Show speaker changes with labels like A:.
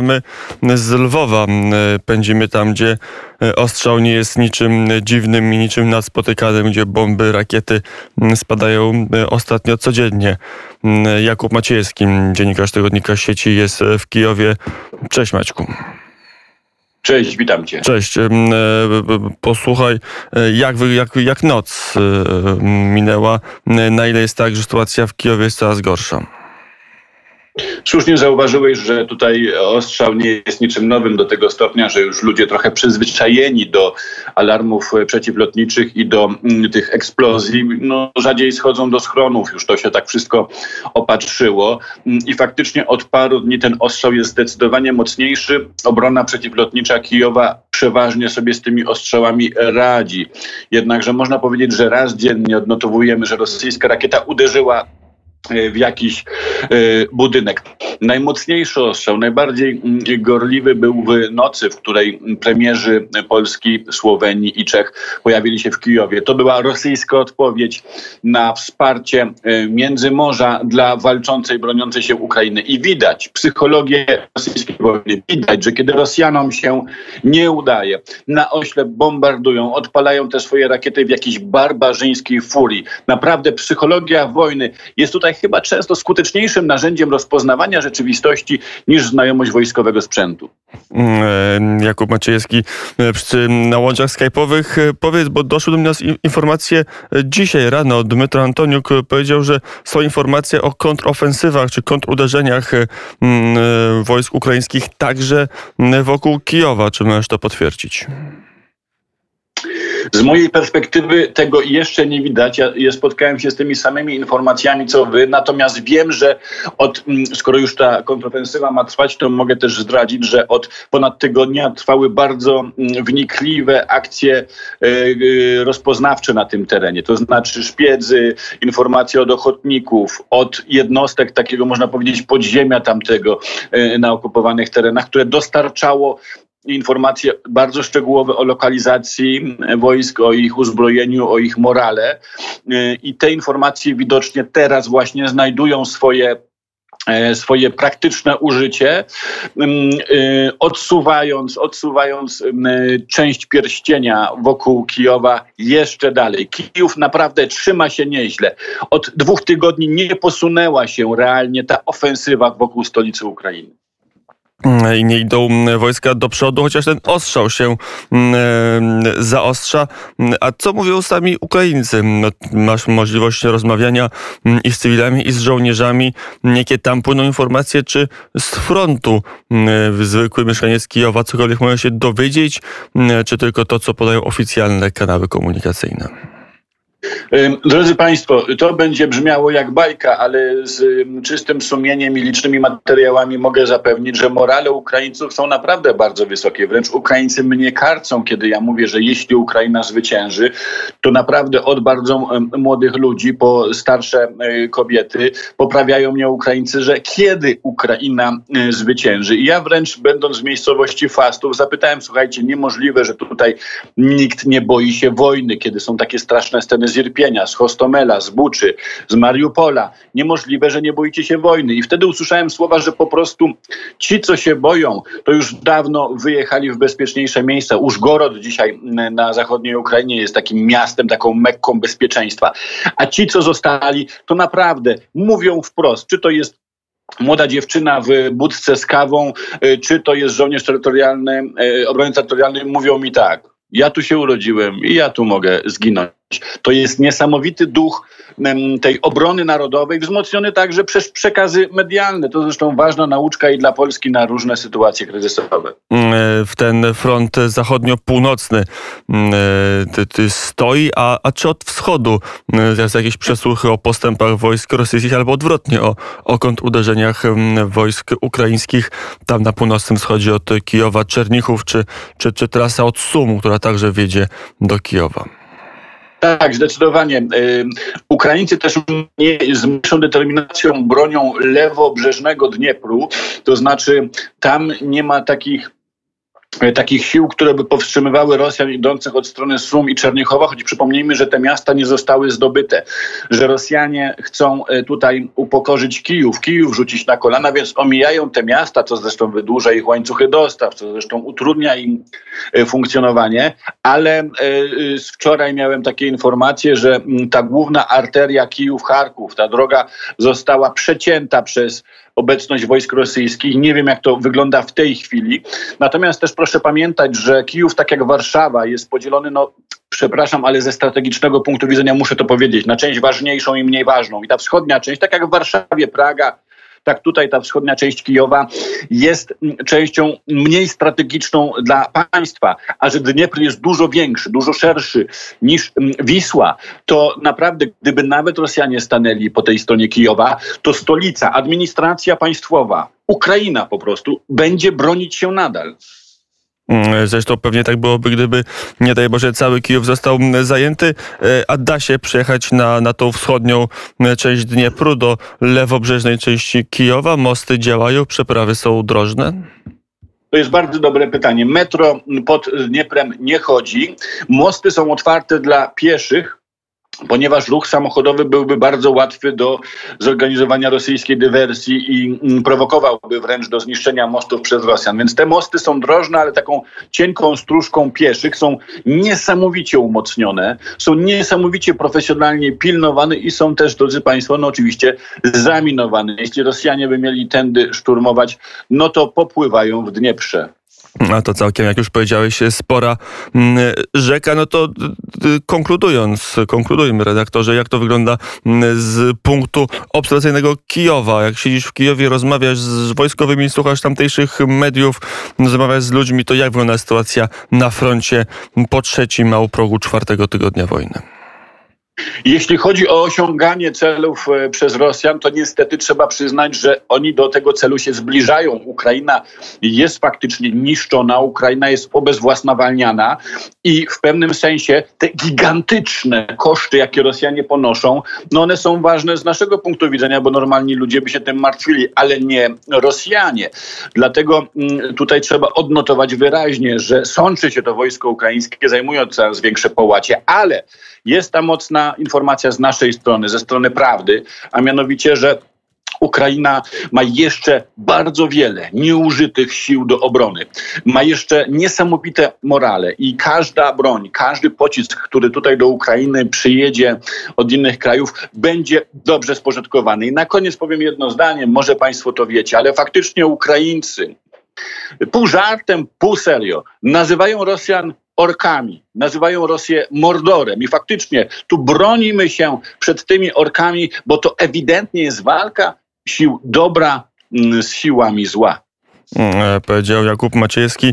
A: My z Lwowa pędzimy tam, gdzie ostrzał nie jest niczym dziwnym i niczym nadspotykanym, gdzie bomby, rakiety spadają ostatnio codziennie. Jakub Maciejewski, dziennikarz tygodnika sieci, jest w Kijowie. Cześć Maćku.
B: Cześć, witam cię.
A: Cześć. E, posłuchaj, e, jak, jak, jak noc e, minęła? Na ile jest tak, że sytuacja w Kijowie jest coraz gorsza?
B: Słusznie zauważyłeś, że tutaj ostrzał nie jest niczym nowym do tego stopnia, że już ludzie trochę przyzwyczajeni do alarmów przeciwlotniczych i do mm, tych eksplozji, no rzadziej schodzą do schronów. Już to się tak wszystko opatrzyło mm, i faktycznie od paru dni ten ostrzał jest zdecydowanie mocniejszy. Obrona przeciwlotnicza Kijowa przeważnie sobie z tymi ostrzałami radzi. Jednakże można powiedzieć, że raz dziennie odnotowujemy, że rosyjska rakieta uderzyła w jakiś e, budynek. Najmocniejszy ostrzał, najbardziej mm, gorliwy był w nocy, w której premierzy Polski, Słowenii i Czech pojawili się w Kijowie. To była rosyjska odpowiedź na wsparcie e, Międzymorza dla walczącej, broniącej się Ukrainy. I widać psychologię rosyjskiej wojny. Widać, że kiedy Rosjanom się nie udaje, na oślep bombardują, odpalają te swoje rakiety w jakiejś barbarzyńskiej furii. Naprawdę psychologia wojny jest tutaj chyba często skuteczniejszym narzędziem rozpoznawania rzeczywistości niż znajomość wojskowego sprzętu.
A: Mm, e, Jakub Maciejewski e, przy, na łączach skype'owych. E, powiedz, bo doszły do nas informacje dzisiaj rano. Dmytro Antoniuk powiedział, że są informacje o kontrofensywach czy kontruderzeniach wojsk ukraińskich także wokół Kijowa. Czy możesz to potwierdzić?
B: Z mojej perspektywy tego jeszcze nie widać. Ja, spotkałem się z tymi samymi informacjami co wy, natomiast wiem, że od, mm, skoro już ta kontrofensywa ma trwać, to mogę też zdradzić, że od ponad tygodnia trwały bardzo mm, wnikliwe akcje e, e, rozpoznawcze na tym terenie. To znaczy szpiedzy, informacje od ochotników, od jednostek takiego można powiedzieć podziemia tamtego e, na okupowanych terenach, które dostarczało informacje bardzo szczegółowe o lokalizacji wojsk, o ich uzbrojeniu, o ich morale. I te informacje widocznie teraz właśnie znajdują swoje e, swoje praktyczne użycie, mm, e, odsuwając, odsuwając mm, część pierścienia wokół Kijowa jeszcze dalej. Kijów naprawdę trzyma się nieźle. Od dwóch tygodni nie posunęła się realnie ta ofensywa wokół stolicy Ukrainy
A: i nie idą wojska do przodu, chociaż ten ostrzał się zaostrza. A co mówią sami Ukraińcy? No, masz możliwość rozmawiania i z cywilami, i z żołnierzami. Jakie tam płyną informacje, czy z frontu zwykły mieszkaniec Kijowa cokolwiek może się dowiedzieć, czy tylko to, co podają oficjalne kanały komunikacyjne?
B: Drodzy Państwo, to będzie brzmiało jak bajka, ale z czystym sumieniem i licznymi materiałami mogę zapewnić, że morale Ukraińców są naprawdę bardzo wysokie. Wręcz Ukraińcy mnie karcą, kiedy ja mówię, że jeśli Ukraina zwycięży, to naprawdę od bardzo młodych ludzi po starsze e, kobiety poprawiają mnie Ukraińcy, że kiedy Ukraina e, zwycięży. I ja wręcz będąc w miejscowości Fastów zapytałem, słuchajcie, niemożliwe, że tutaj nikt nie boi się wojny, kiedy są takie straszne sceny z Irpienia, z Hostomela, z Buczy, z Mariupola. Niemożliwe, że nie boicie się wojny. I wtedy usłyszałem słowa, że po prostu ci, co się boją, to już dawno wyjechali w bezpieczniejsze miejsca. Użgorod dzisiaj na zachodniej Ukrainie jest takim miastem, taką mekką bezpieczeństwa. A ci, co zostali, to naprawdę mówią wprost, czy to jest młoda dziewczyna w budce z kawą, y, czy to jest żołnierz terytorialny, y, obrony terytorialnej, mówią mi tak. Ja tu się urodziłem i ja tu mogę zginąć. To jest niesamowity duch tej obrony narodowej, wzmocniony także przez przekazy medialne. To zresztą ważna nauczka i dla Polski na różne sytuacje kryzysowe.
A: Mm, e, w ten front zachodnio-północny mm, e, stoi, a, a czy od wschodu mm, jest jakieś przesłuchy o postępach wojsk rosyjskich albo odwrotnie o, o kontuderzeniach wojsk ukraińskich tam na północnym wschodzie od Kijowa, Czernichów czy, czy, czy trasa od Sumu, która także wiedzie do Kijowa?
B: Tak, zdecydowanie. Ukraińcy też nie, z mniejszą determinacją bronią lewobrzeżnego Dniepru, to znaczy tam nie ma takich takich sił, które by powstrzymywały Rosjan idących od strony Sum i Czernichowa, choć przypomnijmy, że te miasta nie zostały zdobyte, że Rosjanie chcą e, tutaj upokorzyć Kijów, Kijów rzucić na kolana, więc omijają te miasta, co zresztą wydłuża ich łańcuchy dostaw, co zresztą utrudnia im e, funkcjonowanie, ale wczoraj miałem takie informacje, że ta główna arteria Kijów-Charków, ta droga została przecięta przez obecność wojsk rosyjskich. Nie wiem, jak to wygląda w tej chwili. Natomiast też proszę pamiętać, że Kijów, tak jak Warszawa, jest podzielony, no przepraszam, ale ze strategicznego punktu widzenia muszę to powiedzieć, na część ważniejszą i mniej ważną. I ta wschodnia część, tak jak w Warszawie, Praga, tak tutaj ta wschodnia część Kijowa jest częścią mniej strategiczną dla państwa, a że Dniepr jest dużo większy, dużo szerszy niż Wisła, to naprawdę gdyby nawet Rosjanie stanęli po tej stronie Kijowa, to stolica, administracja państwowa, Ukraina po prostu będzie bronić się nadal.
A: Mm, zresztą pewnie tak byłoby, gdyby, nie daj Boże, cały Kijów został mm, zajęty, e, a da się przyjechać na, na tą wschodnią mm, część Dniepru, do lewobrzeżnej części Kijowa. Mosty działają, przeprawy są drożne?
B: To jest bardzo dobre pytanie. Metro pod Dnieprem nie chodzi. Mosty są otwarte dla pieszych, ponieważ ruch samochodowy byłby bardzo łatwy do zorganizowania rosyjskiej dywersji i mm, prowokowałby wręcz do zniszczenia mostów przez Rosjan. Więc te mosty są drożne, ale taką cienką stróżką pieszych są niesamowicie umocnione, są niesamowicie profesjonalnie pilnowane i są też, drodzy Państwo, no oczywiście zaminowane. Jeśli Rosjanie by mieli tędy szturmować, no to popływają w Dnieprze.
A: A to całkiem, jak już powiedziałeś, spora mm, rzeka. No to konkludując, konkludujmy redaktorze, jak to wygląda mm, z punktu obserwacyjnego Kijowa. Jak siedzisz w Kijowie, rozmawiasz z wojskowymi, słuchasz tamtejszych mediów, rozmawiasz z ludźmi, to jak wygląda sytuacja na froncie po trzecim, a u progu czwartego tygodnia wojny?
B: Jeśli chodzi o osiąganie celów e, przez Rosjan, to niestety trzeba przyznać, że oni do tego celu się zbliżają. Ukraina jest faktycznie niszczona, Ukraina jest obezwłasnowalniana i w pewnym sensie te gigantyczne koszty, jakie Rosjanie ponoszą, no one są ważne z naszego punktu widzenia, bo normalni ludzie by się tym martwili, ale nie Rosjanie. Dlatego mm, tutaj trzeba odnotować wyraźnie, że sączy się to wojsko ukraińskie, zajmują coraz większe połacie, ale jest ta mocna informacja z naszej strony, ze strony prawdy, a mianowicie, że Ukraina ma jeszcze bardzo wiele nieużytych sił do obrony. Ma jeszcze niesamowite morale i każda broń, każdy pocisk, który tutaj do Ukrainy przyjedzie od innych krajów, będzie dobrze spożytkowany. I na koniec powiem jedno zdanie, może Państwo to wiecie, ale faktycznie Ukraińcy pół żartem, pół serio nazywają Rosjan orkami, nazywają Rosję mordorem. I faktycznie tu bronimy się przed tymi orkami, bo to ewidentnie jest walka sił dobra mm, z siłami zła.
A: Mm, e, powiedział Jakub Maciejski,